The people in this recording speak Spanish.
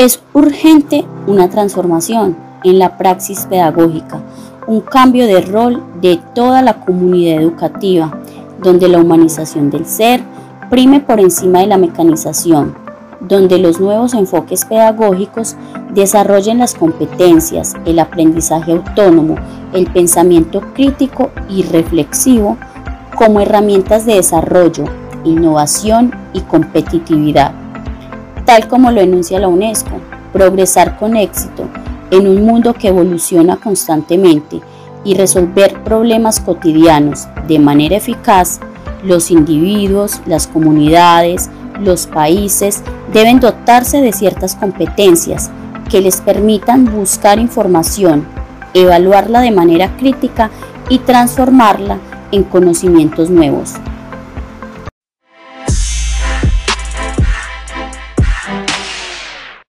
Es urgente una transformación en la praxis pedagógica, un cambio de rol de toda la comunidad educativa, donde la humanización del ser prime por encima de la mecanización, donde los nuevos enfoques pedagógicos desarrollen las competencias, el aprendizaje autónomo, el pensamiento crítico y reflexivo como herramientas de desarrollo, innovación y competitividad. Tal como lo enuncia la UNESCO, progresar con éxito en un mundo que evoluciona constantemente y resolver problemas cotidianos de manera eficaz, los individuos, las comunidades, los países deben dotarse de ciertas competencias que les permitan buscar información, evaluarla de manera crítica y transformarla en conocimientos nuevos.